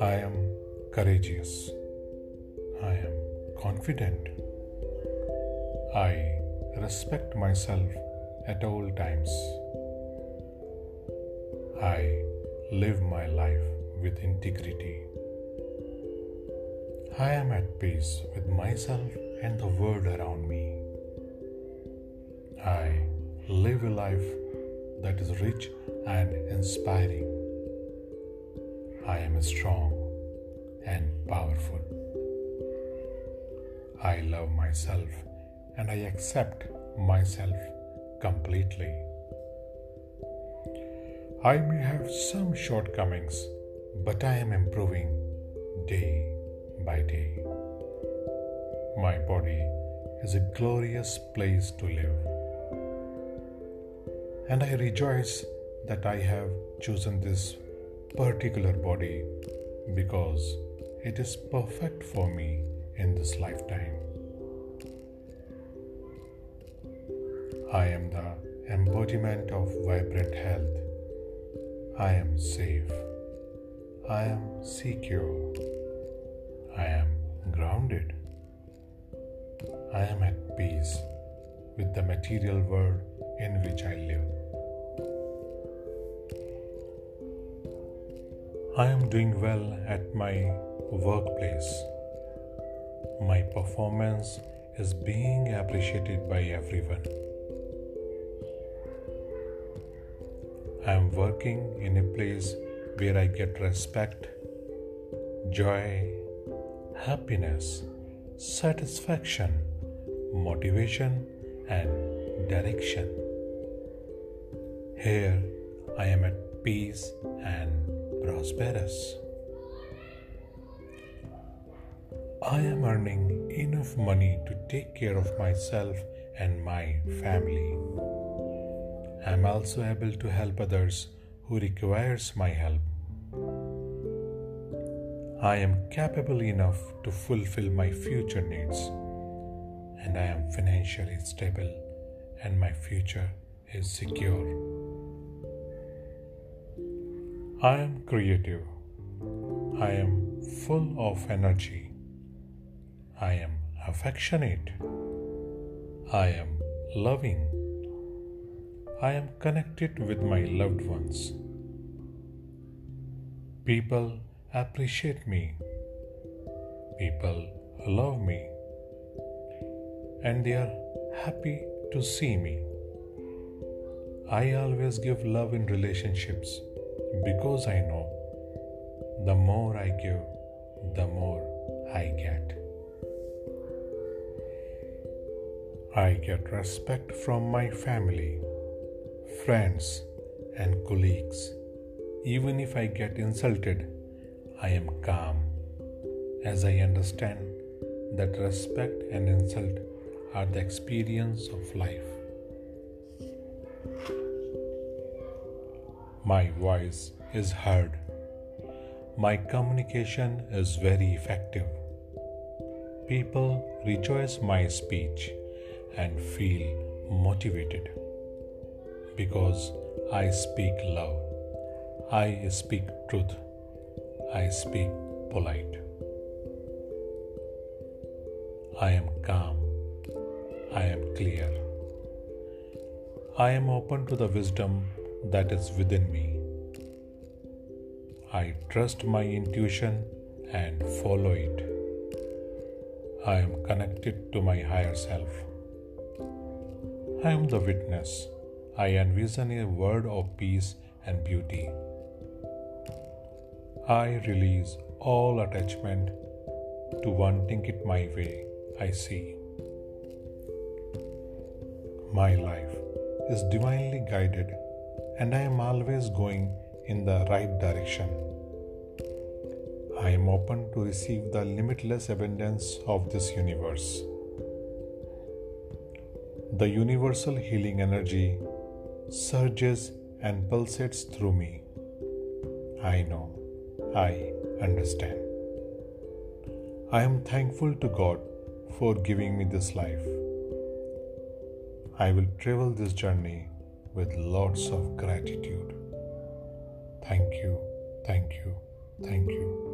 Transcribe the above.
I am courageous. I am confident. I respect myself at all times. I live my life with integrity. I am at peace with myself and the world around me. Live a life that is rich and inspiring. I am strong and powerful. I love myself and I accept myself completely. I may have some shortcomings, but I am improving day by day. My body is a glorious place to live. And I rejoice that I have chosen this particular body because it is perfect for me in this lifetime. I am the embodiment of vibrant health. I am safe. I am secure. I am grounded. I am at peace with the material world in which I live. I am doing well at my workplace. My performance is being appreciated by everyone. I am working in a place where I get respect, joy, happiness, satisfaction, motivation, and direction. Here I am at peace and prosperous. I am earning enough money to take care of myself and my family. I am also able to help others who requires my help. I am capable enough to fulfill my future needs and I am financially stable and my future is secure. I am creative. I am full of energy. I am affectionate. I am loving. I am connected with my loved ones. People appreciate me. People love me. And they are happy to see me. I always give love in relationships because I know the more I give, the more I get. I get respect from my family, friends, and colleagues. Even if I get insulted, I am calm as I understand that respect and insult are the experience of life. My voice is heard. My communication is very effective. People rejoice my speech and feel motivated because I speak love. I speak truth. I speak polite. I am calm. I am clear. I am open to the wisdom that is within me. I trust my intuition and follow it. I am connected to my higher self. I am the witness. I envision a world of peace and beauty. I release all attachment to wanting it my way I see. My life is divinely guided and I am always going in the right direction. I am open to receive the limitless abundance of this universe. The universal healing energy surges and pulsates through me. I know I understand. I am thankful to God for giving me this life. I will travel this journey with lots of gratitude. Thank you, thank you, thank you.